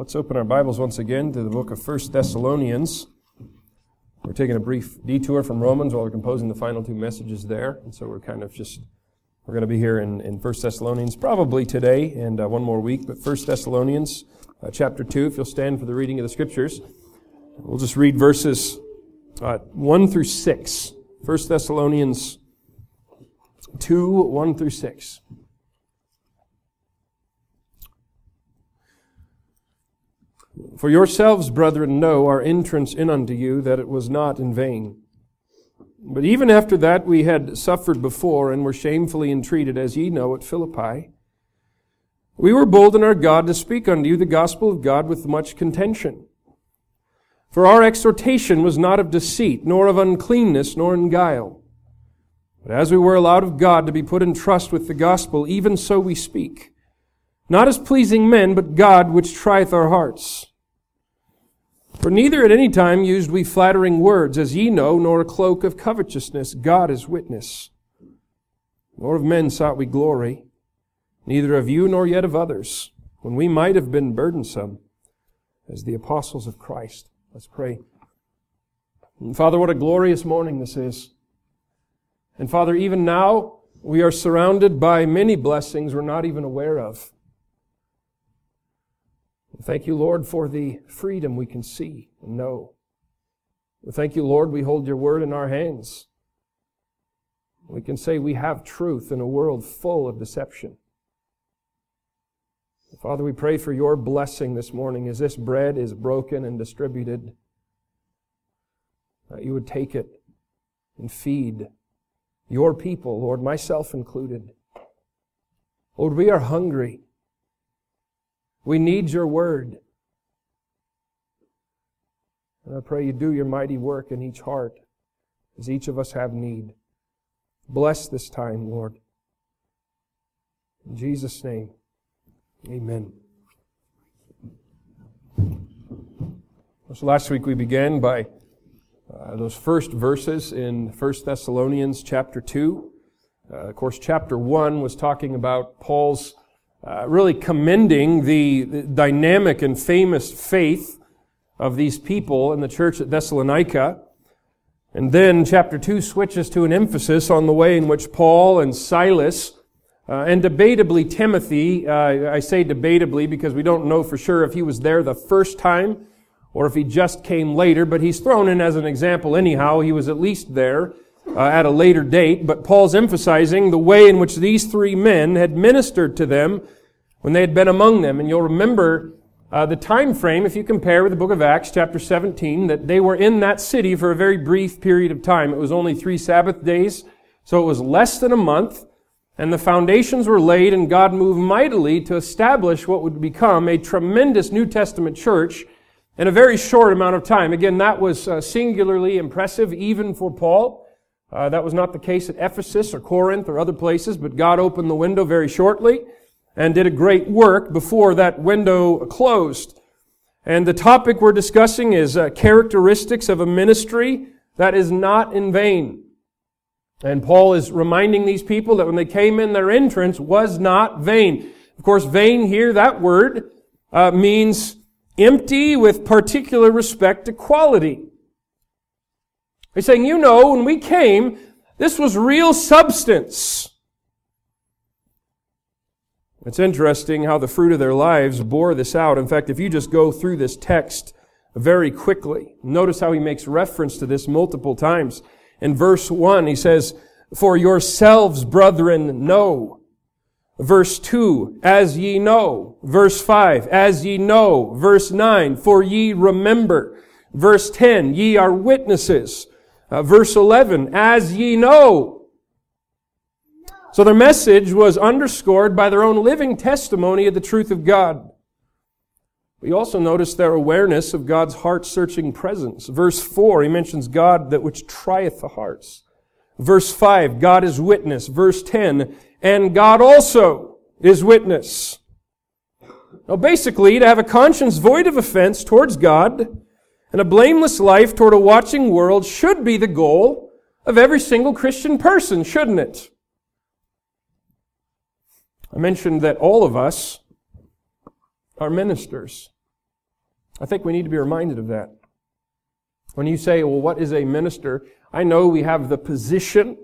Let's open our Bibles once again to the book of 1 Thessalonians. We're taking a brief detour from Romans while we're composing the final two messages there. And so we're kind of just, we're going to be here in, in 1 Thessalonians probably today and uh, one more week, but 1 Thessalonians uh, chapter 2, if you'll stand for the reading of the scriptures. We'll just read verses uh, 1 through 6. 1 Thessalonians 2, 1 through 6. For yourselves, brethren, know our entrance in unto you, that it was not in vain. But even after that we had suffered before, and were shamefully entreated, as ye know, at Philippi, we were bold in our God to speak unto you the gospel of God with much contention. For our exhortation was not of deceit, nor of uncleanness, nor in guile. But as we were allowed of God to be put in trust with the gospel, even so we speak not as pleasing men, but God which trieth our hearts. For neither at any time used we flattering words, as ye know, nor a cloak of covetousness, God is witness. Nor of men sought we glory, neither of you nor yet of others, when we might have been burdensome, as the apostles of Christ. Let's pray. And Father, what a glorious morning this is. And Father, even now, we are surrounded by many blessings we're not even aware of. Thank you, Lord, for the freedom we can see and know. Thank you, Lord, we hold your word in our hands. We can say we have truth in a world full of deception. Father, we pray for your blessing this morning as this bread is broken and distributed. That you would take it and feed your people, Lord, myself included. Lord, we are hungry. We need your word. And I pray you do your mighty work in each heart as each of us have need. Bless this time, Lord. In Jesus' name, amen. So last week we began by uh, those first verses in 1 Thessalonians chapter 2. Uh, of course, chapter 1 was talking about Paul's uh, really commending the, the dynamic and famous faith of these people in the church at Thessalonica. And then chapter 2 switches to an emphasis on the way in which Paul and Silas uh, and debatably Timothy, uh, I say debatably because we don't know for sure if he was there the first time or if he just came later, but he's thrown in as an example anyhow. He was at least there uh, at a later date, but Paul's emphasizing the way in which these three men had ministered to them when they had been among them. And you'll remember uh, the time frame, if you compare with the book of Acts, chapter 17, that they were in that city for a very brief period of time. It was only three Sabbath days, so it was less than a month, and the foundations were laid, and God moved mightily to establish what would become a tremendous New Testament church in a very short amount of time. Again, that was uh, singularly impressive even for Paul. Uh, that was not the case at Ephesus or Corinth or other places, but God opened the window very shortly and did a great work before that window closed. And the topic we're discussing is uh, characteristics of a ministry that is not in vain. And Paul is reminding these people that when they came in, their entrance was not vain. Of course, vain here, that word, uh, means empty with particular respect to quality. He's saying, you know, when we came, this was real substance. It's interesting how the fruit of their lives bore this out. In fact, if you just go through this text very quickly, notice how he makes reference to this multiple times. In verse 1, he says, For yourselves, brethren, know. Verse 2, as ye know. Verse 5, as ye know. Verse 9, for ye remember. Verse 10, ye are witnesses. Uh, verse 11, as ye know. So their message was underscored by their own living testimony of the truth of God. We also notice their awareness of God's heart-searching presence. Verse 4, he mentions God that which trieth the hearts. Verse 5, God is witness. Verse 10, and God also is witness. Now basically, to have a conscience void of offense towards God and a blameless life toward a watching world should be the goal of every single Christian person, shouldn't it? I mentioned that all of us are ministers. I think we need to be reminded of that. When you say, well, what is a minister? I know we have the position,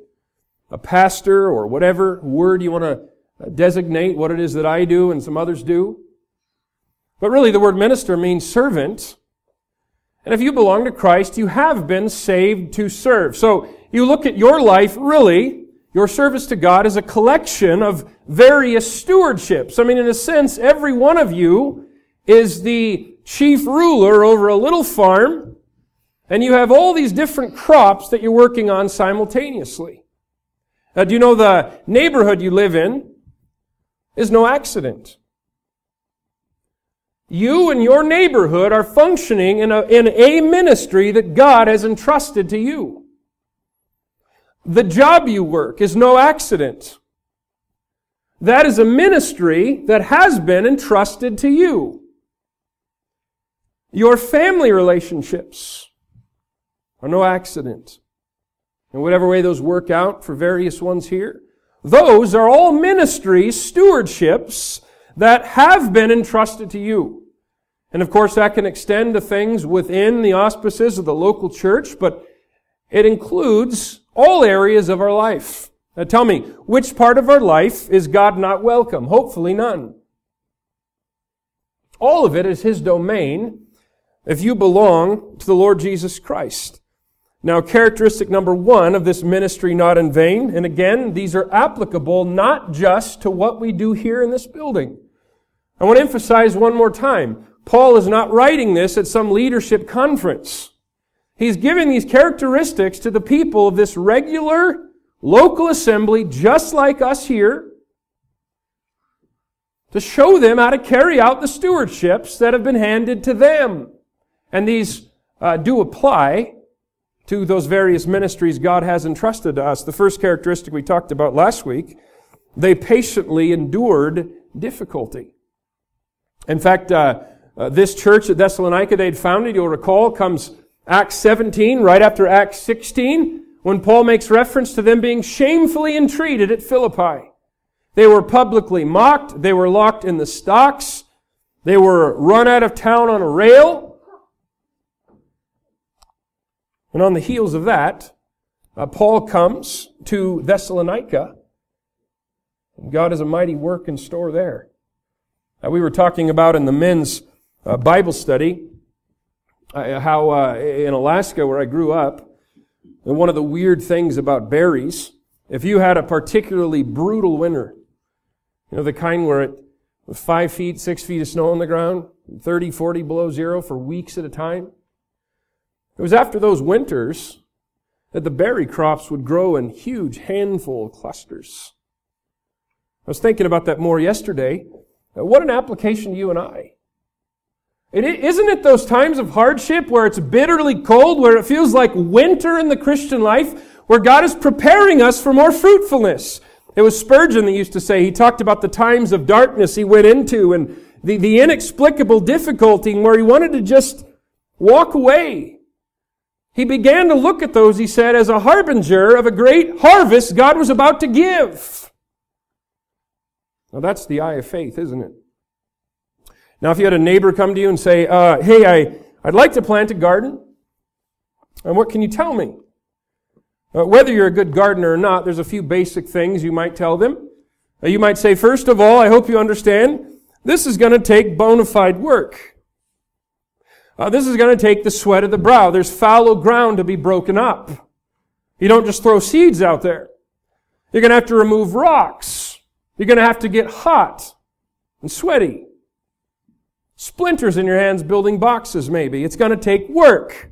a pastor or whatever word you want to uh, designate what it is that I do and some others do. But really the word minister means servant. And if you belong to Christ, you have been saved to serve. So you look at your life, really, your service to God is a collection of various stewardships. I mean, in a sense, every one of you is the chief ruler over a little farm, and you have all these different crops that you're working on simultaneously. Now, do you know the neighborhood you live in is no accident? You and your neighborhood are functioning in a, in a ministry that God has entrusted to you. The job you work is no accident. That is a ministry that has been entrusted to you. Your family relationships are no accident. In whatever way those work out for various ones here, those are all ministries, stewardships that have been entrusted to you. And of course, that can extend to things within the auspices of the local church, but it includes all areas of our life. Now tell me, which part of our life is God not welcome? Hopefully none. All of it is His domain if you belong to the Lord Jesus Christ. Now, characteristic number one of this ministry not in vain, and again, these are applicable not just to what we do here in this building. I want to emphasize one more time. Paul is not writing this at some leadership conference. He's giving these characteristics to the people of this regular local assembly, just like us here, to show them how to carry out the stewardships that have been handed to them. And these uh, do apply to those various ministries God has entrusted to us. The first characteristic we talked about last week, they patiently endured difficulty. In fact, uh, uh, this church at Thessalonica they'd founded, you'll recall, comes Acts 17, right after Acts 16, when Paul makes reference to them being shamefully entreated at Philippi. They were publicly mocked. They were locked in the stocks. They were run out of town on a rail. And on the heels of that, uh, Paul comes to Thessalonica. God has a mighty work in store there. Uh, we were talking about in the men's uh, Bible study uh, how uh, in Alaska, where I grew up, and one of the weird things about berries, if you had a particularly brutal winter, you know, the kind where it was five feet, six feet of snow on the ground, 30, 40 below zero for weeks at a time, it was after those winters that the berry crops would grow in huge handful clusters. I was thinking about that more yesterday. What an application to you and I. It, isn't it those times of hardship where it's bitterly cold, where it feels like winter in the Christian life, where God is preparing us for more fruitfulness? It was Spurgeon that used to say, he talked about the times of darkness he went into and the, the inexplicable difficulty where he wanted to just walk away. He began to look at those, he said, as a harbinger of a great harvest God was about to give. Now that's the eye of faith, isn't it? Now, if you had a neighbor come to you and say, uh, hey, I, I'd like to plant a garden, and what can you tell me? Uh, whether you're a good gardener or not, there's a few basic things you might tell them. Uh, you might say, first of all, I hope you understand, this is going to take bona fide work. Uh, this is going to take the sweat of the brow. There's fallow ground to be broken up. You don't just throw seeds out there. You're going to have to remove rocks. You're going to have to get hot and sweaty. Splinters in your hands building boxes, maybe. It's going to take work.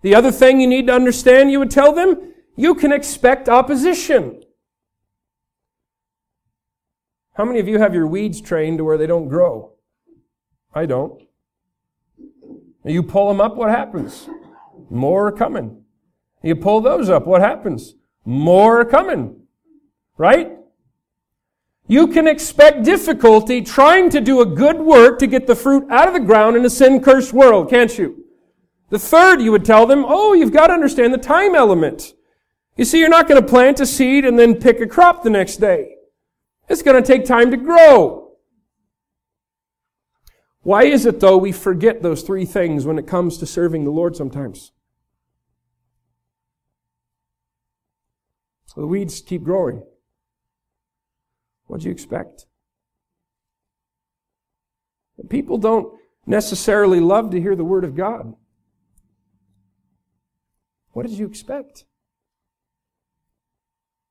The other thing you need to understand, you would tell them, you can expect opposition. How many of you have your weeds trained to where they don't grow? I don't. You pull them up, what happens? More are coming. You pull those up, what happens? More are coming. Right? You can expect difficulty trying to do a good work to get the fruit out of the ground in a sin cursed world, can't you? The third, you would tell them, oh, you've got to understand the time element. You see, you're not going to plant a seed and then pick a crop the next day. It's going to take time to grow. Why is it, though, we forget those three things when it comes to serving the Lord sometimes? So the weeds keep growing. What do you expect? People don't necessarily love to hear the Word of God. What did you expect?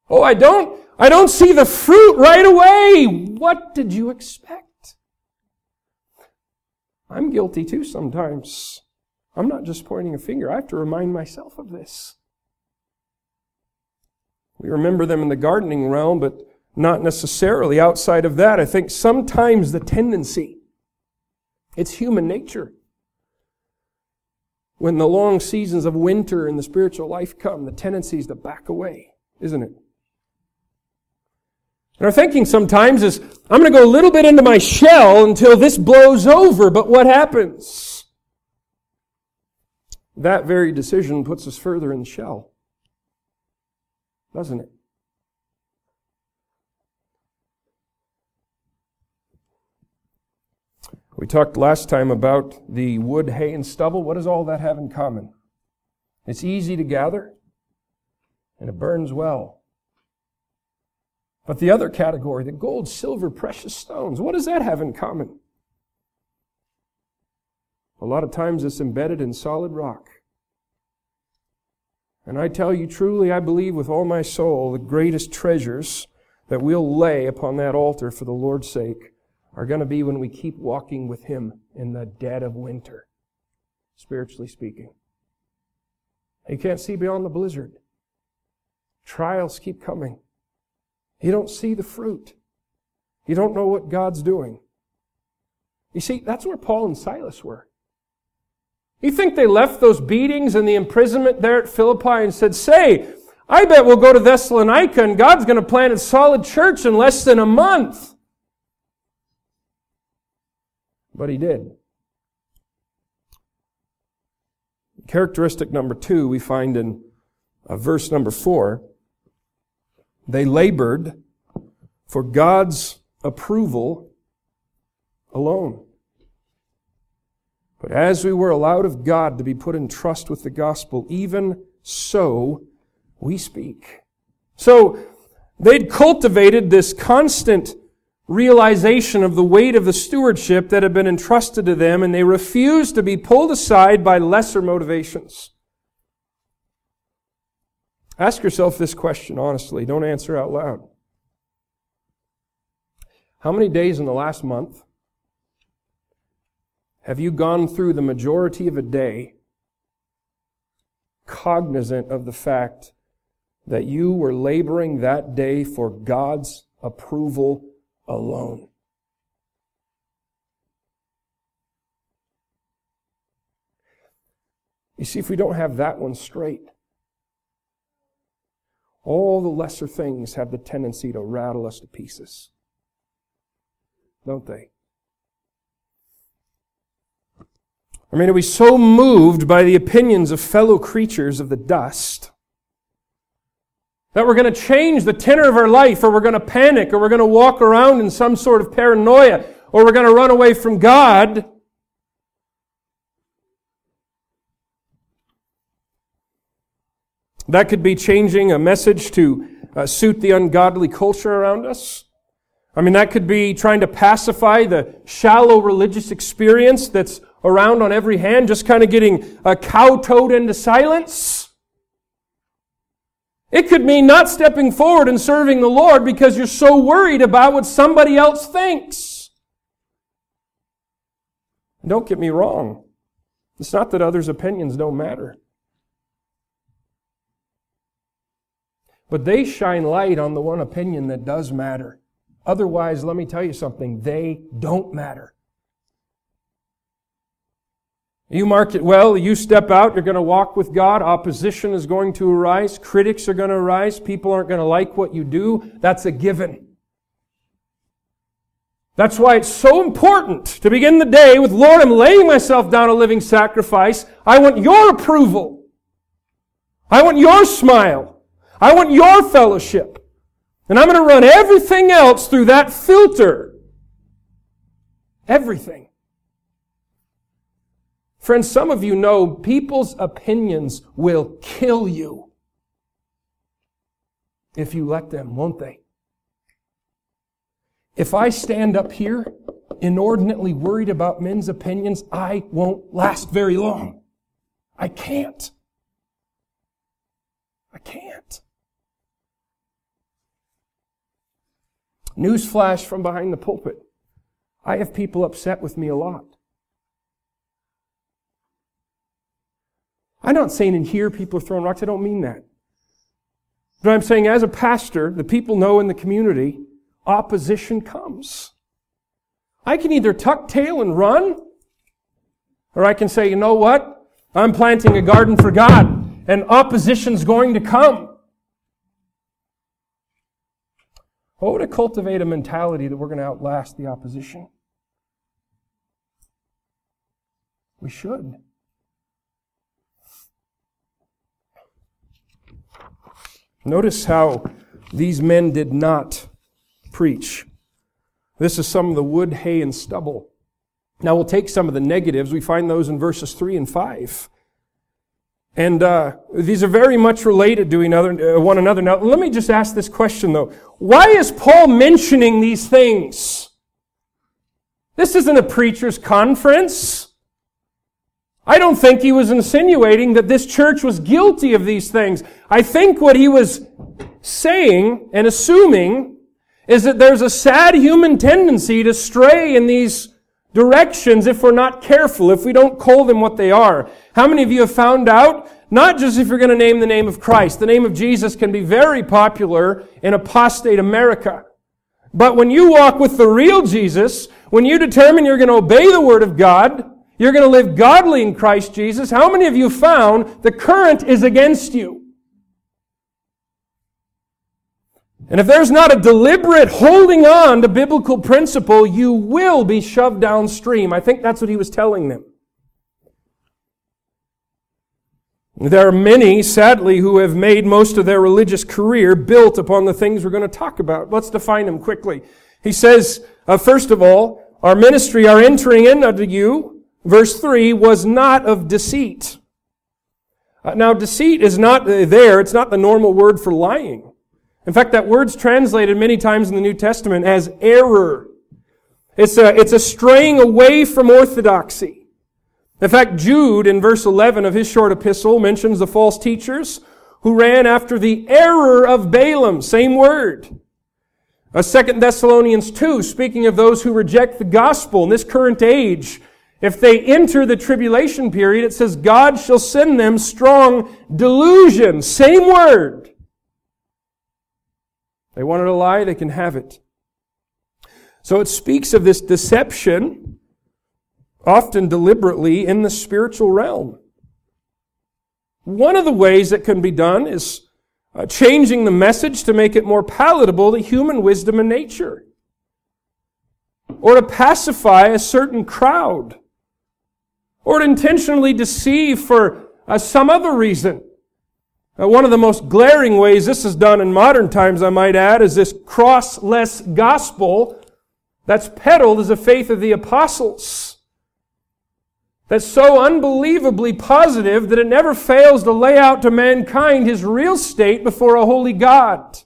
Oh, I don't, I don't see the fruit right away. What did you expect? I'm guilty too sometimes. I'm not just pointing a finger. I have to remind myself of this. We remember them in the gardening realm, but not necessarily outside of that. I think sometimes the tendency, it's human nature. When the long seasons of winter in the spiritual life come, the tendency is to back away, isn't it? And our thinking sometimes is, I'm going to go a little bit into my shell until this blows over, but what happens? That very decision puts us further in the shell, doesn't it? We talked last time about the wood, hay, and stubble. What does all that have in common? It's easy to gather, and it burns well. But the other category, the gold, silver, precious stones, what does that have in common? A lot of times it's embedded in solid rock. And I tell you truly, I believe with all my soul, the greatest treasures that we'll lay upon that altar for the Lord's sake are going to be when we keep walking with Him in the dead of winter, spiritually speaking. You can't see beyond the blizzard. Trials keep coming. You don't see the fruit. You don't know what God's doing. You see, that's where Paul and Silas were. You think they left those beatings and the imprisonment there at Philippi and said, Say, I bet we'll go to Thessalonica and God's going to plant a solid church in less than a month. But he did. Characteristic number two we find in uh, verse number four. They labored for God's approval alone. But as we were allowed of God to be put in trust with the gospel, even so we speak. So they'd cultivated this constant realization of the weight of the stewardship that had been entrusted to them, and they refused to be pulled aside by lesser motivations. Ask yourself this question honestly. Don't answer out loud. How many days in the last month have you gone through the majority of a day cognizant of the fact that you were laboring that day for God's approval alone? You see, if we don't have that one straight, all the lesser things have the tendency to rattle us to pieces. Don't they? I mean, are we so moved by the opinions of fellow creatures of the dust that we're going to change the tenor of our life, or we're going to panic, or we're going to walk around in some sort of paranoia, or we're going to run away from God? That could be changing a message to uh, suit the ungodly culture around us. I mean, that could be trying to pacify the shallow religious experience that's around on every hand, just kind of getting uh, kowtowed into silence. It could mean not stepping forward and serving the Lord because you're so worried about what somebody else thinks. Don't get me wrong. It's not that others' opinions don't matter. But they shine light on the one opinion that does matter. Otherwise, let me tell you something, they don't matter. You mark it well, you step out, you're going to walk with God, opposition is going to arise, critics are going to arise, people aren't going to like what you do. That's a given. That's why it's so important to begin the day with, Lord, I'm laying myself down a living sacrifice. I want your approval. I want your smile. I want your fellowship. And I'm going to run everything else through that filter. Everything. Friends, some of you know people's opinions will kill you if you let them, won't they? If I stand up here inordinately worried about men's opinions, I won't last very long. I can't. I can't. Newsflash from behind the pulpit. I have people upset with me a lot. I'm not saying in here people are throwing rocks. I don't mean that. But I'm saying as a pastor, the people know in the community, opposition comes. I can either tuck tail and run, or I can say, you know what? I'm planting a garden for God, and opposition's going to come. Oh, to cultivate a mentality that we're going to outlast the opposition. We should. Notice how these men did not preach. This is some of the wood, hay, and stubble. Now we'll take some of the negatives. We find those in verses 3 and 5. And uh, these are very much related to another, uh, one another. Now, let me just ask this question, though. Why is Paul mentioning these things? This isn't a preacher's conference. I don't think he was insinuating that this church was guilty of these things. I think what he was saying and assuming is that there's a sad human tendency to stray in these directions if we're not careful, if we don't call them what they are. How many of you have found out? Not just if you're going to name the name of Christ. The name of Jesus can be very popular in apostate America. But when you walk with the real Jesus, when you determine you're going to obey the Word of God, you're going to live godly in Christ Jesus. How many of you found the current is against you? And if there's not a deliberate holding on to biblical principle, you will be shoved downstream. I think that's what he was telling them. There are many, sadly, who have made most of their religious career built upon the things we're going to talk about. Let's define them quickly. He says, uh, first of all, our ministry, our entering in unto you, verse 3, was not of deceit. Uh, now, deceit is not uh, there. It's not the normal word for lying. In fact, that word's translated many times in the New Testament as error. It's a, it's a straying away from orthodoxy. In fact, Jude in verse 11 of his short epistle mentions the false teachers who ran after the error of Balaam. Same word. A uh, Second Thessalonians 2, speaking of those who reject the gospel in this current age, if they enter the tribulation period, it says God shall send them strong delusion. Same word. They wanted a lie, they can have it. So it speaks of this deception, often deliberately, in the spiritual realm. One of the ways that can be done is uh, changing the message to make it more palatable to human wisdom and nature. Or to pacify a certain crowd or intentionally deceive for uh, some other reason. Uh, one of the most glaring ways this is done in modern times, I might add, is this crossless gospel that's peddled as a faith of the apostles. That's so unbelievably positive that it never fails to lay out to mankind his real state before a holy God.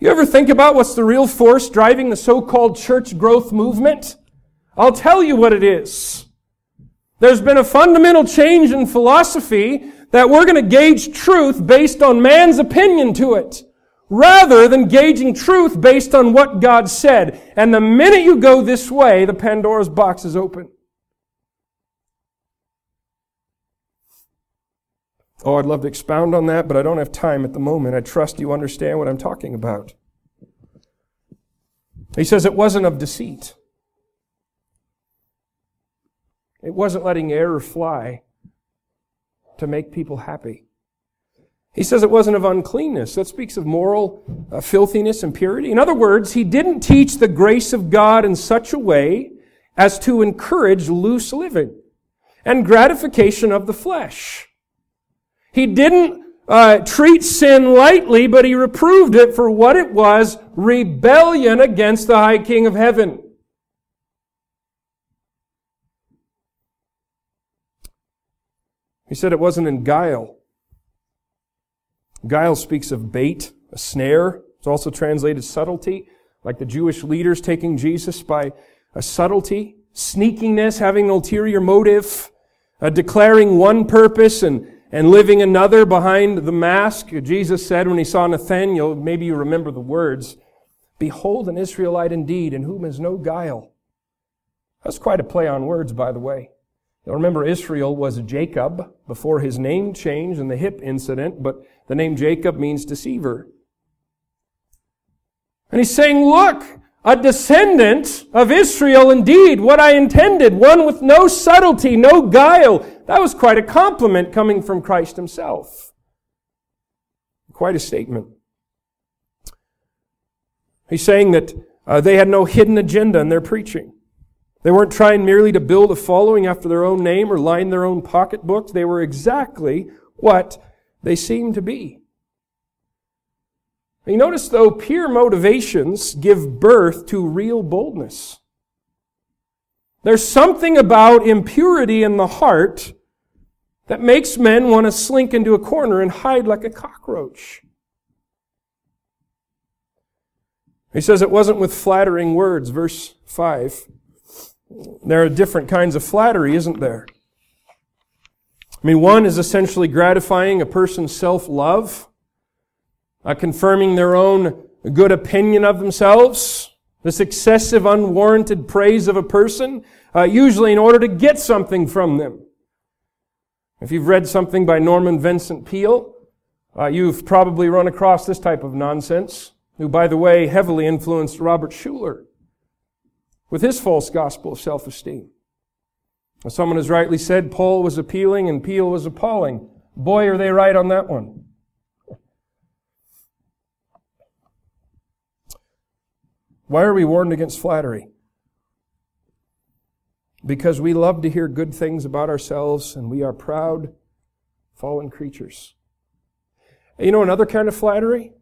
You ever think about what's the real force driving the so-called church growth movement? I'll tell you what it is. There's been a fundamental change in philosophy that we're going to gauge truth based on man's opinion to it, rather than gauging truth based on what God said. And the minute you go this way, the Pandora's box is open. Oh, I'd love to expound on that, but I don't have time at the moment. I trust you understand what I'm talking about. He says it wasn't of deceit. It wasn't letting error fly to make people happy. He says it wasn't of uncleanness. That speaks of moral uh, filthiness and purity. In other words, he didn't teach the grace of God in such a way as to encourage loose living and gratification of the flesh. He didn't uh, treat sin lightly, but he reproved it for what it was, rebellion against the high king of heaven. He said it wasn't in guile. Guile speaks of bait, a snare. It's also translated subtlety, like the Jewish leaders taking Jesus by a subtlety, sneakiness, having an ulterior motive, uh, declaring one purpose and, and living another behind the mask. Jesus said when he saw Nathanael, maybe you remember the words, Behold an Israelite indeed, in whom is no guile. That's quite a play on words, by the way. Remember Israel was Jacob before his name changed in the hip incident, but the name Jacob means deceiver. And he's saying, look, a descendant of Israel indeed, what I intended, one with no subtlety, no guile. That was quite a compliment coming from Christ himself. Quite a statement. He's saying that uh, they had no hidden agenda in their preaching. They weren't trying merely to build a following after their own name or line their own pocketbooks. They were exactly what they seemed to be. You notice though, pure motivations give birth to real boldness. There's something about impurity in the heart that makes men want to slink into a corner and hide like a cockroach. He says it wasn't with flattering words, verse 5. There are different kinds of flattery, isn't there? I mean, one is essentially gratifying a person's self-love, uh, confirming their own good opinion of themselves, this excessive, unwarranted praise of a person, uh, usually in order to get something from them. If you've read something by Norman Vincent Peale, uh, you've probably run across this type of nonsense, who, by the way, heavily influenced Robert Schuller with his false gospel of self-esteem. As someone has rightly said, Paul was appealing and Peale was appalling. Boy, are they right on that one. Why are we warned against flattery? Because we love to hear good things about ourselves and we are proud, fallen creatures. You know another kind of flattery?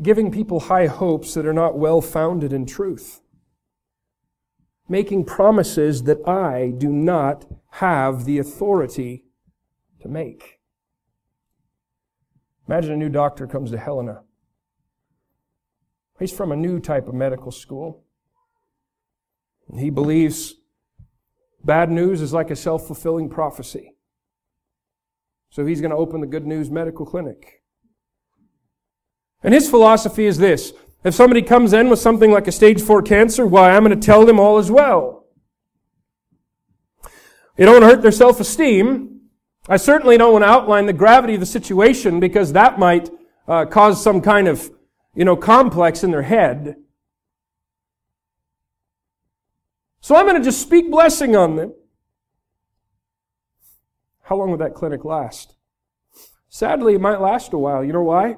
Giving people high hopes that are not well founded in truth making promises that I do not have the authority to make. Imagine a new doctor comes to Helena. He's from a new type of medical school. He believes bad news is like a self fulfilling prophecy. So he's going to open the good news medical clinic. And his philosophy is this if somebody comes in with something like a stage four cancer, why, I'm going to tell them all as well. You don't hurt their self-esteem. I certainly don't want to outline the gravity of the situation because that might uh, cause some kind of, you know, complex in their head. So I'm going to just speak blessing on them. How long would that clinic last? Sadly, it might last a while. You know why?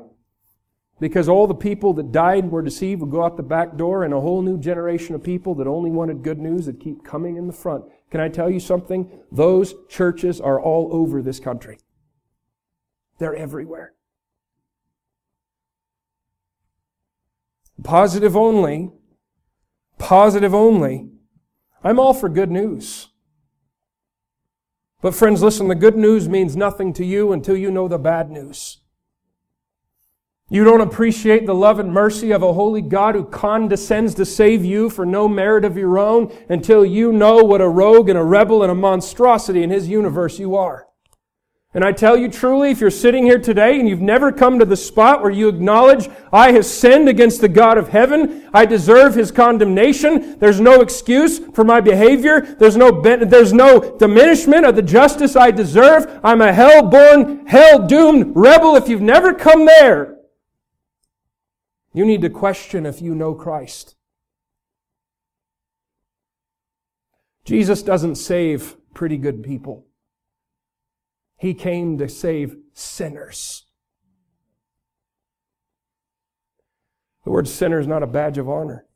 Because all the people that died were deceived would go out the back door and a whole new generation of people that only wanted good news that keep coming in the front. Can I tell you something? Those churches are all over this country. They're everywhere. Positive only. Positive only. I'm all for good news. But friends, listen, the good news means nothing to you until you know the bad news. You don't appreciate the love and mercy of a holy God who condescends to save you for no merit of your own until you know what a rogue and a rebel and a monstrosity in His universe you are. And I tell you truly, if you're sitting here today and you've never come to the spot where you acknowledge, I have sinned against the God of heaven, I deserve His condemnation, there's no excuse for my behavior, there's no, there's no diminishment of the justice I deserve, I'm a hell-born, hell-doomed rebel, if you've never come there, you need to question if you know Christ. Jesus doesn't save pretty good people. He came to save sinners. The word sinner is not a badge of honor.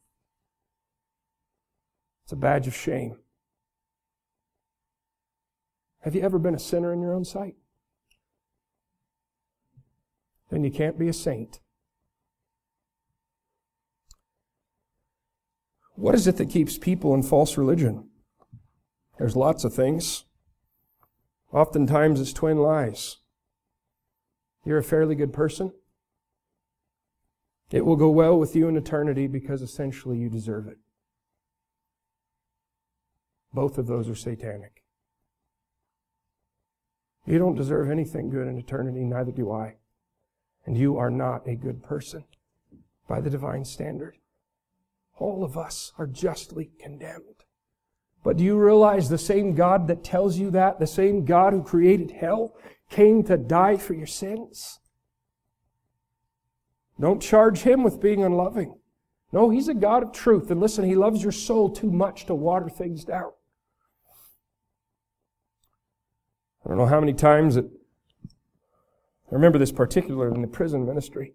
It's a badge of shame. Have you ever been a sinner in your own sight? Then you can't be a saint. What is it that keeps people in false religion? There's lots of things. Oftentimes it's twin lies. You're a fairly good person. It will go well with you in eternity because essentially you deserve it. Both of those are satanic. You don't deserve anything good in eternity, neither do I. And you are not a good person by the divine standard. All of us are justly condemned. But do you realize the same God that tells you that, the same God who created hell, came to die for your sins? Don't charge him with being unloving. No, he's a God of truth. And listen, he loves your soul too much to water things down. I don't know how many times that I remember this particular in the prison ministry.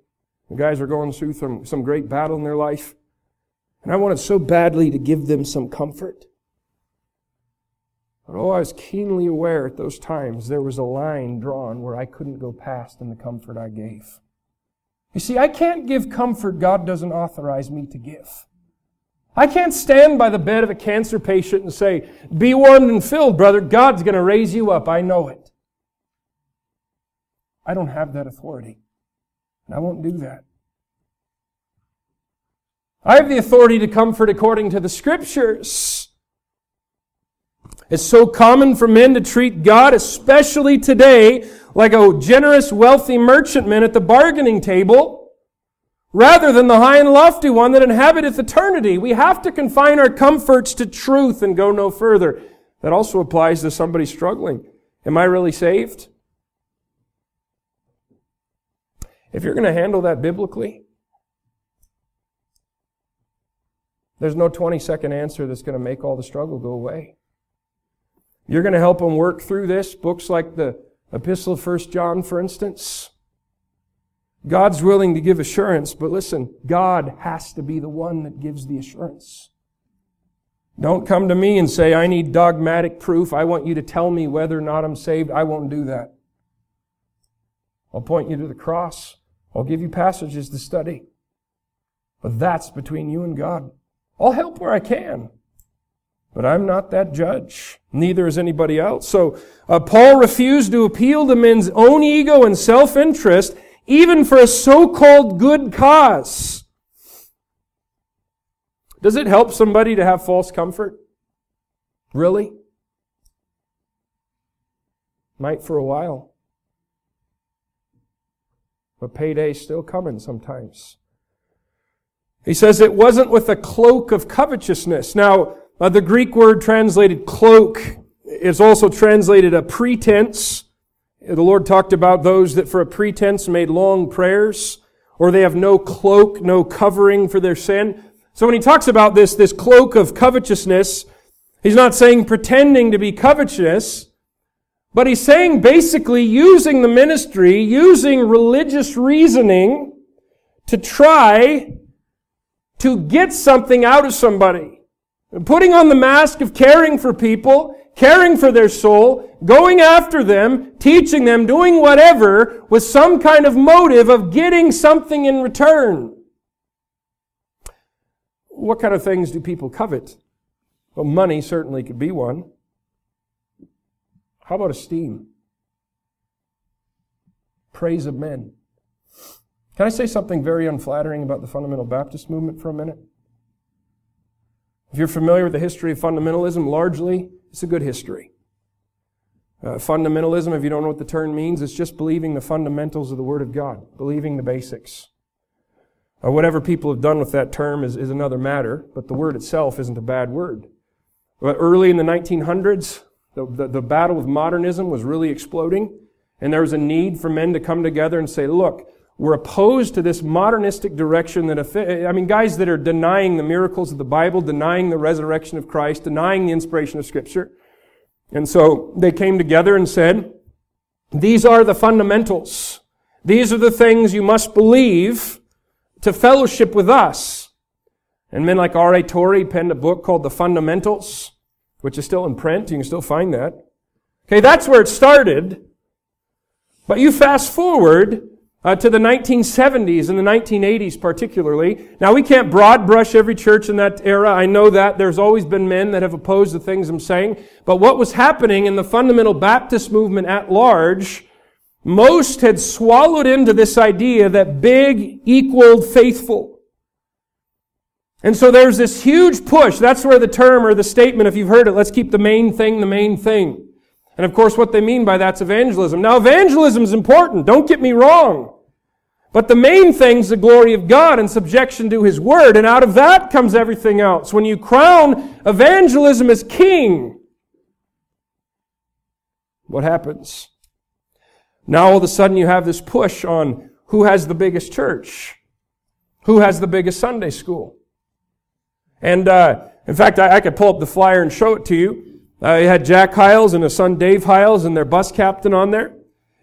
The guys were going through some, some great battle in their life. And I wanted so badly to give them some comfort. But oh, I was keenly aware at those times there was a line drawn where I couldn't go past in the comfort I gave. You see, I can't give comfort God doesn't authorize me to give. I can't stand by the bed of a cancer patient and say, be warmed and filled, brother. God's going to raise you up. I know it. I don't have that authority. And I won't do that. I have the authority to comfort according to the scriptures. It's so common for men to treat God, especially today, like a generous, wealthy merchantman at the bargaining table rather than the high and lofty one that inhabiteth eternity. We have to confine our comforts to truth and go no further. That also applies to somebody struggling. Am I really saved? If you're going to handle that biblically, there's no 20 second answer that's going to make all the struggle go away. You're going to help them work through this. Books like the Epistle of 1 John, for instance. God's willing to give assurance, but listen, God has to be the one that gives the assurance. Don't come to me and say, I need dogmatic proof. I want you to tell me whether or not I'm saved. I won't do that. I'll point you to the cross. I'll give you passages to study. But that's between you and God. I'll help where I can. But I'm not that judge. Neither is anybody else. So uh, Paul refused to appeal to men's own ego and self-interest even for a so-called good cause. Does it help somebody to have false comfort? Really? Might for a while. But payday's still coming sometimes. He says it wasn't with a cloak of covetousness. Now, uh, the Greek word translated cloak is also translated a pretense the Lord talked about those that for a pretense made long prayers, or they have no cloak, no covering for their sin. So when he talks about this, this cloak of covetousness, he's not saying pretending to be covetous, but he's saying basically using the ministry, using religious reasoning to try to get something out of somebody. Putting on the mask of caring for people caring for their soul, going after them, teaching them, doing whatever with some kind of motive of getting something in return. What kind of things do people covet? Well, money certainly could be one. How about esteem? Praise of men. Can I say something very unflattering about the fundamental Baptist movement for a minute? If you're familiar with the history of fundamentalism, largely it's a good history. Uh, fundamentalism, if you don't know what the term means, it's just believing the fundamentals of the Word of God, believing the basics. Uh, whatever people have done with that term is, is another matter, but the word itself isn't a bad word. But early in the 1900s, the, the, the battle with modernism was really exploding, and there was a need for men to come together and say, look, we're opposed to this modernistic direction that, I mean, guys that are denying the miracles of the Bible, denying the resurrection of Christ, denying the inspiration of Scripture. And so they came together and said, these are the fundamentals. These are the things you must believe to fellowship with us. And men like R.A. Torrey penned a book called The Fundamentals, which is still in print. You can still find that. Okay, that's where it started. But you fast forward uh, to the 1970s and the 1980s particularly. Now we can't broad brush every church in that era. I know that. There's always been men that have opposed the things I'm saying. But what was happening in the fundamental Baptist movement at large, most had swallowed into this idea that big equaled faithful. And so there's this huge push. That's where the term or the statement, if you've heard it, let's keep the main thing the main thing. And of course, what they mean by that's evangelism. Now, evangelism is important. Don't get me wrong. But the main thing's the glory of God and subjection to His Word. And out of that comes everything else. When you crown evangelism as king, what happens? Now all of a sudden you have this push on who has the biggest church? Who has the biggest Sunday school? And, uh, in fact, I, I could pull up the flyer and show it to you. Uh, you had Jack Hyles and his son Dave Hyles and their bus captain on there.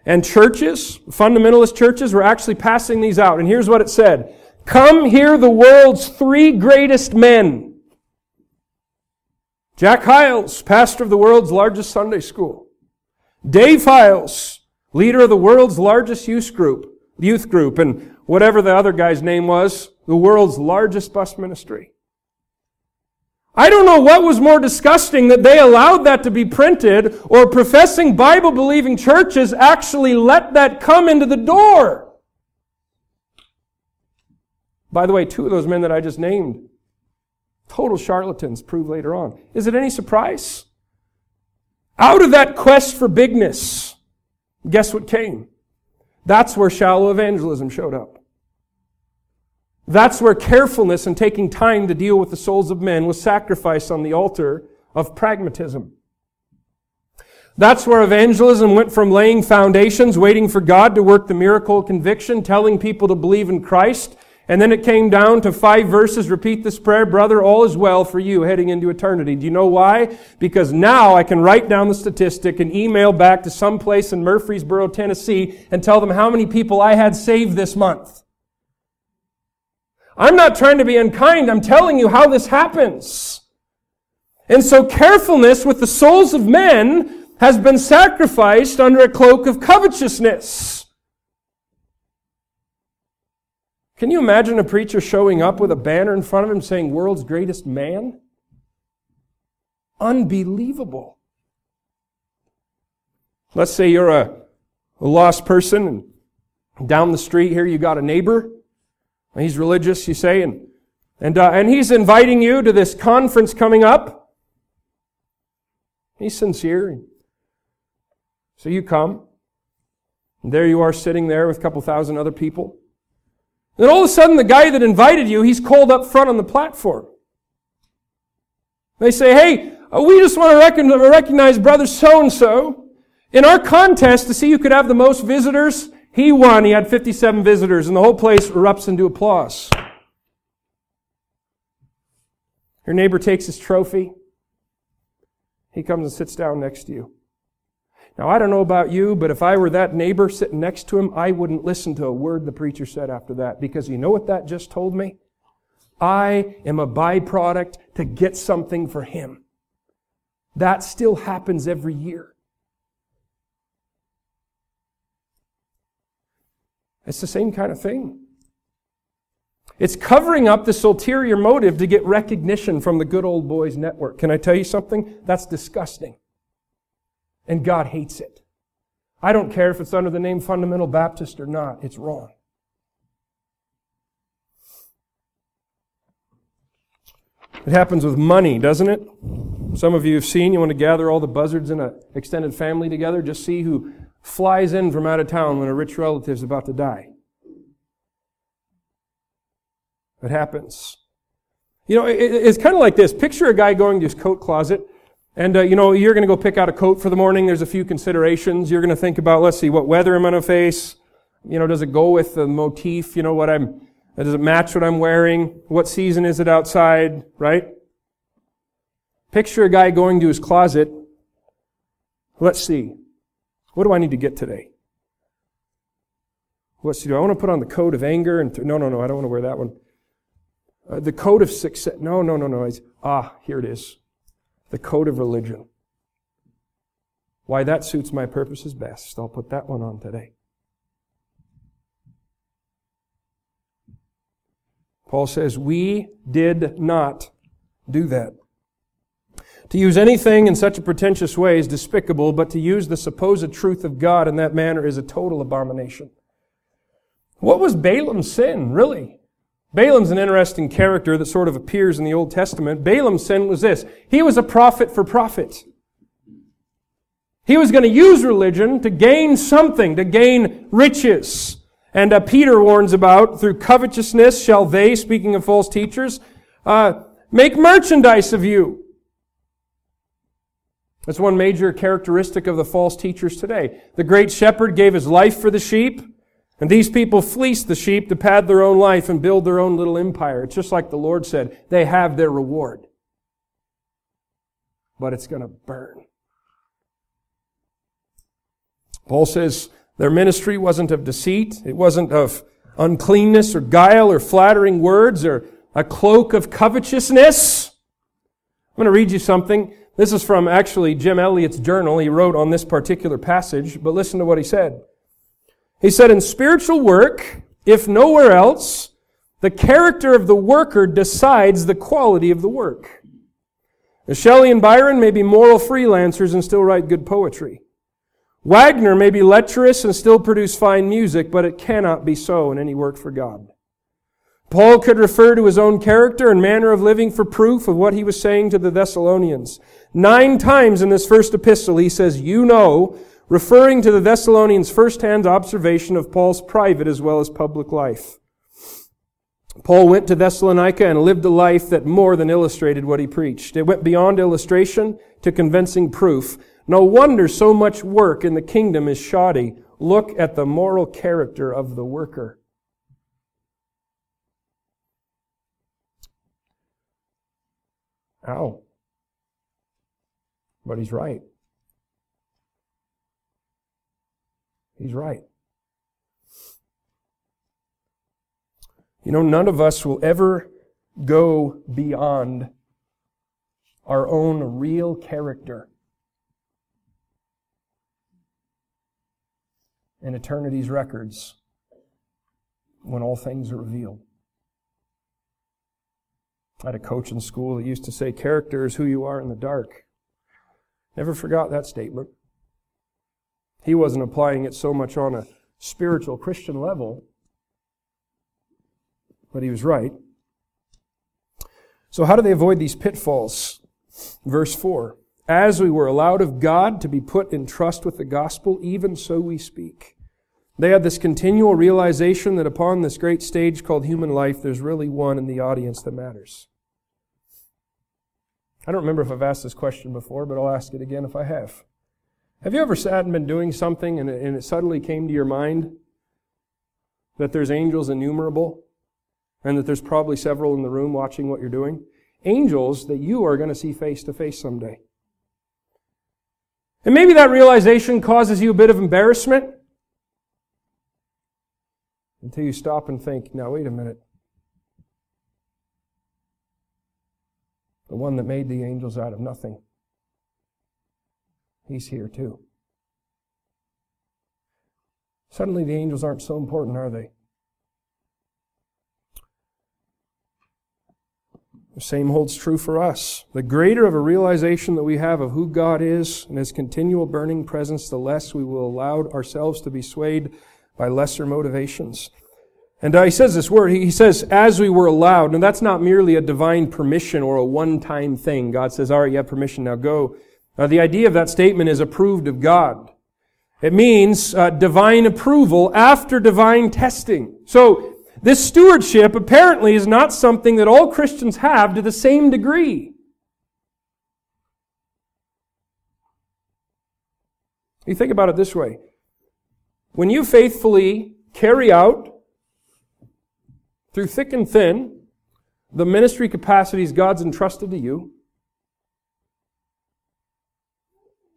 And churches, fundamentalist churches, were actually passing these out. And here's what it said. Come hear the world's three greatest men. Jack Hyles, pastor of the world's largest Sunday school. Dave Hyles, leader of the world's largest youth group, youth group, and whatever the other guy's name was, the world's largest bus ministry. I don't know what was more disgusting that they allowed that to be printed or professing Bible believing churches actually let that come into the door. By the way, two of those men that I just named, total charlatans, prove later on. Is it any surprise? Out of that quest for bigness, guess what came? That's where shallow evangelism showed up. That's where carefulness and taking time to deal with the souls of men was sacrificed on the altar of pragmatism. That's where evangelism went from laying foundations, waiting for God to work the miracle of conviction, telling people to believe in Christ, and then it came down to five verses, repeat this prayer, brother, all is well for you heading into eternity. Do you know why? Because now I can write down the statistic and email back to some place in Murfreesboro, Tennessee, and tell them how many people I had saved this month. I'm not trying to be unkind. I'm telling you how this happens. And so carefulness with the souls of men has been sacrificed under a cloak of covetousness. Can you imagine a preacher showing up with a banner in front of him saying, world's greatest man? Unbelievable. Let's say you're a, a lost person and down the street here you got a neighbor He's religious, you say, and, and, uh, and he's inviting you to this conference coming up. He's sincere. So you come. And there you are sitting there with a couple thousand other people. Then all of a sudden, the guy that invited you, he's called up front on the platform. They say, hey, uh, we just want to recognize brother so-and-so. In our contest to see who could have the most visitors, he won. He had 57 visitors, and the whole place erupts into applause. Your neighbor takes his trophy. He comes and sits down next to you. Now, I don't know about you, but if I were that neighbor sitting next to him, I wouldn't listen to a word the preacher said after that, because you know what that just told me? I am a byproduct to get something for him. That still happens every year. It's the same kind of thing. It's covering up this ulterior motive to get recognition from the good old boys network. Can I tell you something? That's disgusting. And God hates it. I don't care if it's under the name fundamental Baptist or not. It's wrong. It happens with money, doesn't it? Some of you have seen, you want to gather all the buzzards in an extended family together, just see who flies in from out of town when a rich relative is about to die. It happens. You know, it, it's kind of like this. Picture a guy going to his coat closet, and uh, you know, you're going to go pick out a coat for the morning. There's a few considerations. You're going to think about, let's see, what weather am I going to face? You know, does it go with the motif? You know, what I'm, does it match what I'm wearing? What season is it outside? Right? Picture a guy going to his closet. Let's see. What do I need to get today? What should I do? I want to put on the coat of anger and th- no, no, no, I don't want to wear that one. Uh, the coat of success. No, no, no, no. It's, ah, here it is. The coat of religion. Why that suits my purposes best. I'll put that one on today. Paul says, We did not do that. To use anything in such a pretentious way is despicable, but to use the supposed truth of God in that manner is a total abomination. What was Balaam's sin, really? Balaam's an interesting character that sort of appears in the Old Testament. Balaam's sin was this. He was a prophet for profit. He was going to use religion to gain something, to gain riches. And uh, Peter warns about, through covetousness shall they, speaking of false teachers, uh, make merchandise of you. That's one major characteristic of the false teachers today. The great shepherd gave his life for the sheep, and these people fleece the sheep to pad their own life and build their own little empire. It's just like the Lord said, they have their reward. But it's going to burn. Paul says their ministry wasn't of deceit. It wasn't of uncleanness or guile or flattering words or a cloak of covetousness. I'm going to read you something. This is from actually Jim Elliot's journal. He wrote on this particular passage, but listen to what he said. He said, in spiritual work, if nowhere else, the character of the worker decides the quality of the work. Shelley and Byron may be moral freelancers and still write good poetry. Wagner may be lecherous and still produce fine music, but it cannot be so in any work for God. Paul could refer to his own character and manner of living for proof of what he was saying to the Thessalonians. Nine times in this first epistle, he says, you know, referring to the Thessalonians' first-hand observation of Paul's private as well as public life. Paul went to Thessalonica and lived a life that more than illustrated what he preached. It went beyond illustration to convincing proof. No wonder so much work in the kingdom is shoddy. Look at the moral character of the worker. Ow. But he's right. He's right. You know, none of us will ever go beyond our own real character And eternity's records when all things are revealed. I had a coach in school that used to say, character is who you are in the dark. Never forgot that statement. He wasn't applying it so much on a spiritual Christian level, but he was right. So how do they avoid these pitfalls? Verse 4. As we were allowed of God to be put in trust with the gospel, even so we speak. They had this continual realization that upon this great stage called human life, there's really one in the audience that matters. I don't remember if I've asked this question before, but I'll ask it again if I have. Have you ever sat and been doing something and it, and it suddenly came to your mind that there's angels innumerable and that there's probably several in the room watching what you're doing? Angels that you are going to see face to face someday. And maybe that realization causes you a bit of embarrassment until you stop and think, now wait a minute. The one that made the angels out of nothing. He's here too. Suddenly the angels aren't so important, are they? The same holds true for us. The greater of a realization that we have of who God is and His continual burning presence, the less we will allow ourselves to be swayed by lesser motivations. And uh, he says this word, he says, as we were allowed, and that's not merely a divine permission or a one-time thing. God says, all right, you have permission, now go. Uh, the idea of that statement is approved of God. It means uh, divine approval after divine testing. So, this stewardship apparently is not something that all Christians have to the same degree. You think about it this way. When you faithfully carry out through thick and thin, the ministry capacities God's entrusted to you,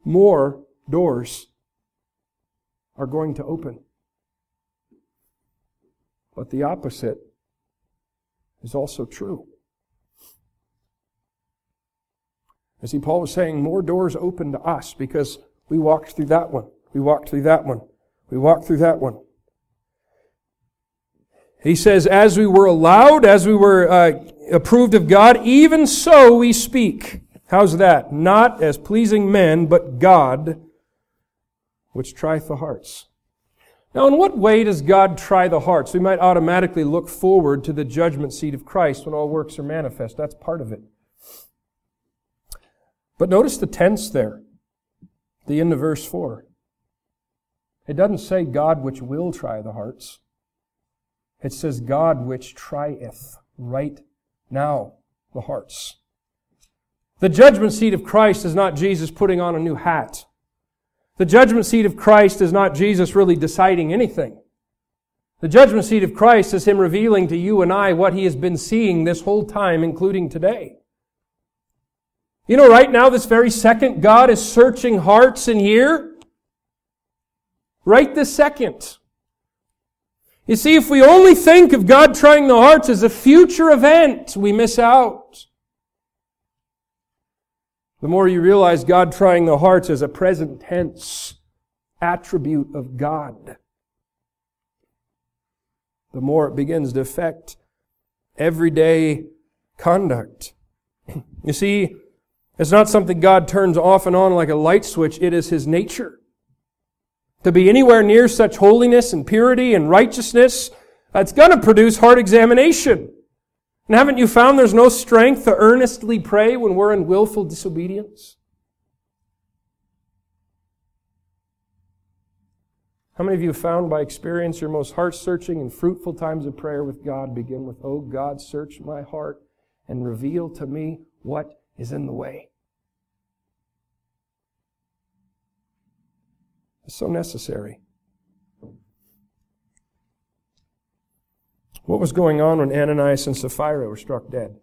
more doors are going to open. But the opposite is also true. As Paul was saying, more doors open to us because we walked through that one. We walked through that one. We walked through that one. He says, as we were allowed, as we were uh, approved of God, even so we speak. How's that? Not as pleasing men, but God, which trieth the hearts. Now, in what way does God try the hearts? We might automatically look forward to the judgment seat of Christ when all works are manifest. That's part of it. But notice the tense there, the end of verse 4. It doesn't say God which will try the hearts. It says God which trieth right now the hearts. The judgment seat of Christ is not Jesus putting on a new hat. The judgment seat of Christ is not Jesus really deciding anything. The judgment seat of Christ is Him revealing to you and I what He has been seeing this whole time, including today. You know, right now, this very second, God is searching hearts in here. Right this second. You see, if we only think of God trying the hearts as a future event, we miss out. The more you realize God trying the hearts as a present tense attribute of God, the more it begins to affect everyday conduct. You see, it's not something God turns off and on like a light switch. It is His nature. To be anywhere near such holiness and purity and righteousness, that's going to produce heart examination. And haven't you found there's no strength to earnestly pray when we're in willful disobedience? How many of you found by experience your most heart searching and fruitful times of prayer with God begin with, Oh God, search my heart and reveal to me what is in the way? So necessary. What was going on when Ananias and Sapphira were struck dead?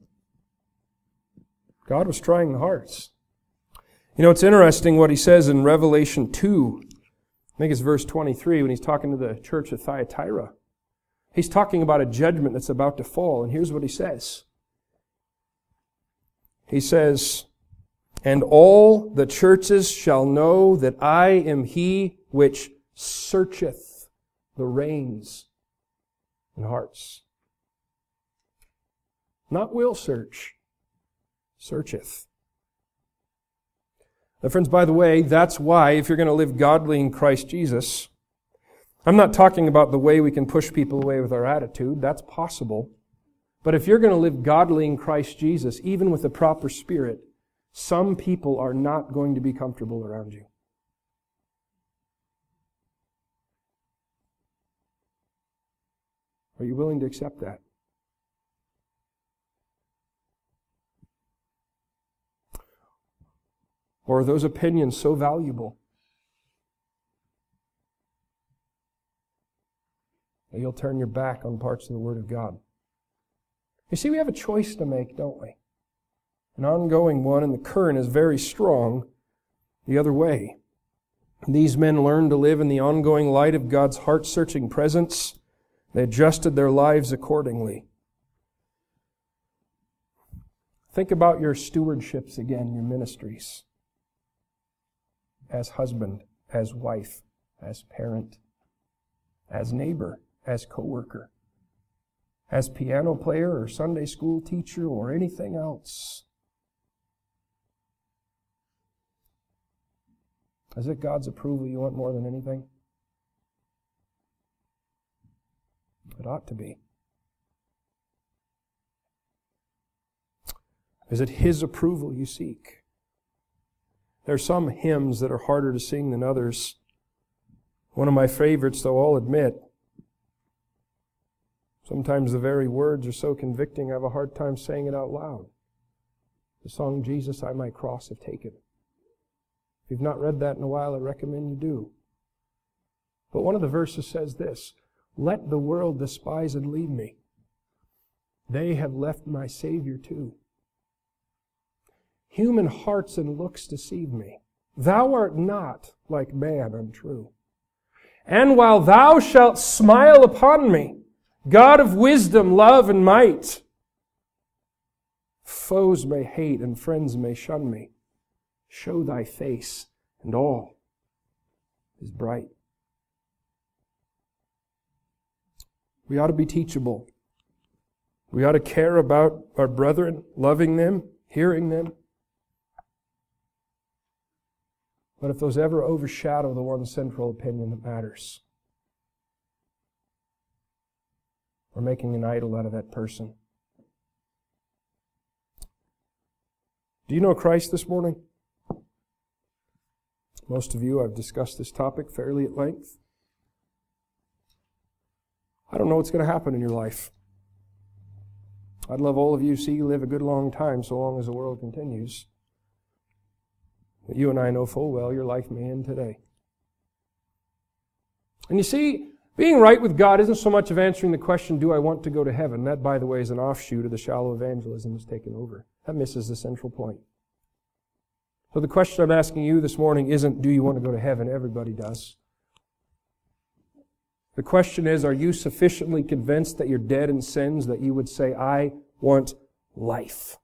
God was trying the hearts. You know, it's interesting what he says in Revelation 2. I think it's verse 23 when he's talking to the church of Thyatira. He's talking about a judgment that's about to fall, and here's what he says. He says, And all the churches shall know that I am he which searcheth the reins and hearts. Not will search, searcheth. Now, friends, by the way, that's why if you're going to live godly in Christ Jesus, I'm not talking about the way we can push people away with our attitude. That's possible. But if you're going to live godly in Christ Jesus, even with the proper spirit, some people are not going to be comfortable around you. Are you willing to accept that? Or are those opinions so valuable that you'll turn your back on parts of the Word of God? You see, we have a choice to make, don't we? An ongoing one, and the current is very strong the other way. These men learn to live in the ongoing light of God's heart searching presence they adjusted their lives accordingly. Think about your stewardships again, your ministries. As husband, as wife, as parent, as neighbor, as coworker, as piano player or Sunday school teacher or anything else. Is it God's approval you want more than anything? It ought to be. Is it His approval you seek? There are some hymns that are harder to sing than others. One of my favorites, though I'll admit, sometimes the very words are so convicting I have a hard time saying it out loud. The song, Jesus, I my cross have taken. If you've not read that in a while, I recommend you do. But one of the verses says this let the world despise and leave me. They have left my Savior too. Human hearts and looks deceive me. Thou art not like man untrue. And while thou shalt smile upon me, God of wisdom, love, and might, foes may hate and friends may shun me. Show thy face, and all is bright. We ought to be teachable. We ought to care about our brethren, loving them, hearing them. But if those ever overshadow the one central opinion that matters, we're making an idol out of that person. Do you know Christ this morning? Most of you, I've discussed this topic fairly at length. I don't know what's going to happen in your life. I'd love all of you to see you live a good long time so long as the world continues. But you and I know full well your life may end today. And you see, being right with God isn't so much of answering the question, do I want to go to heaven? That, by the way, is an offshoot of the shallow evangelism that's taken over. That misses the central point. So the question I'm asking you this morning isn't, do you want to go to heaven? Everybody does. The question is, are you sufficiently convinced that you're dead in sins that you would say, I want life?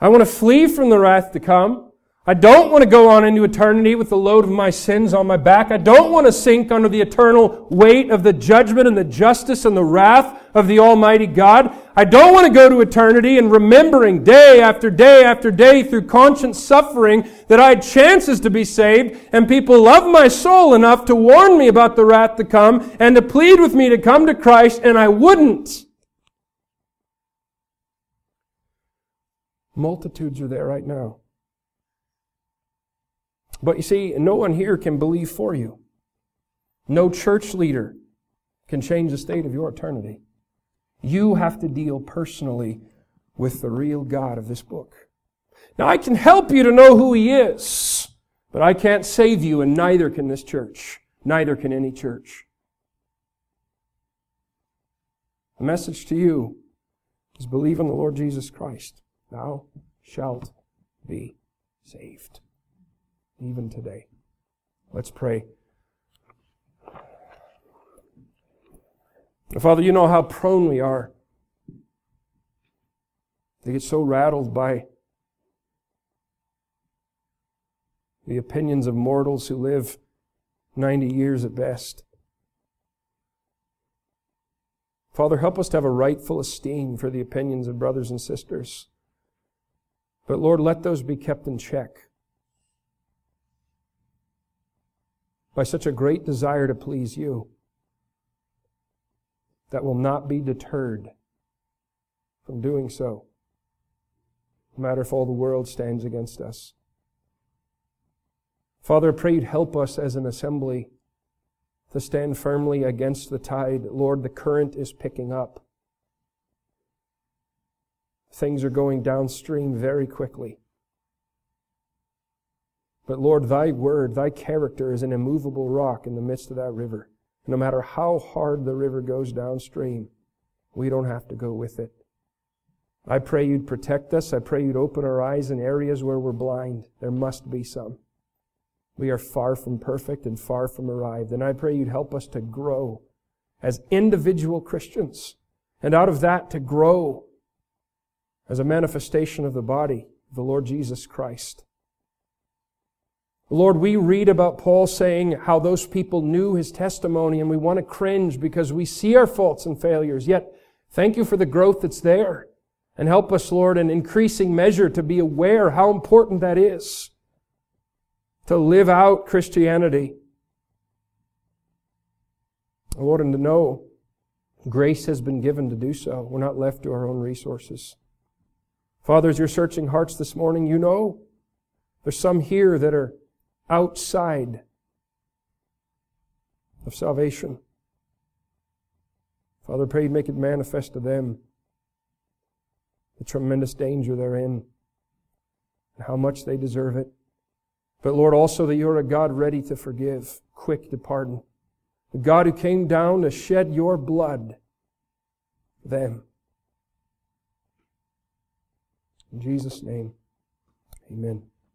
I want to flee from the wrath to come. I don't want to go on into eternity with the load of my sins on my back. I don't want to sink under the eternal weight of the judgment and the justice and the wrath of the Almighty God. I don't want to go to eternity and remembering day after day after day through conscious suffering that I had chances to be saved and people love my soul enough to warn me about the wrath to come and to plead with me to come to Christ and I wouldn't. Multitudes are there right now. But you see, no one here can believe for you. No church leader can change the state of your eternity. You have to deal personally with the real God of this book. Now, I can help you to know who He is, but I can't save you, and neither can this church. Neither can any church. The message to you is believe in the Lord Jesus Christ. Thou shalt be saved. Even today. Let's pray. Father, you know how prone we are to get so rattled by the opinions of mortals who live 90 years at best. Father, help us to have a rightful esteem for the opinions of brothers and sisters. But Lord, let those be kept in check by such a great desire to please you that will not be deterred from doing so, no matter if all the world stands against us. Father, I pray you'd help us as an assembly to stand firmly against the tide. Lord, the current is picking up. Things are going downstream very quickly. But Lord, thy word, thy character is an immovable rock in the midst of that river. No matter how hard the river goes downstream, we don't have to go with it. I pray you'd protect us. I pray you'd open our eyes in areas where we're blind. There must be some. We are far from perfect and far from arrived. And I pray you'd help us to grow as individual Christians. And out of that to grow as a manifestation of the body of the Lord Jesus Christ. Lord, we read about Paul saying how those people knew his testimony and we want to cringe because we see our faults and failures. Yet, thank you for the growth that's there. And help us, Lord, in increasing measure to be aware how important that is. To live out Christianity. Lord, and to know grace has been given to do so. We're not left to our own resources. Father, as you're searching hearts this morning, you know there's some here that are outside of salvation. Father, pray make it manifest to them the tremendous danger they're in and how much they deserve it. But Lord, also that you're a God ready to forgive, quick to pardon. The God who came down to shed your blood them. In Jesus' name, amen.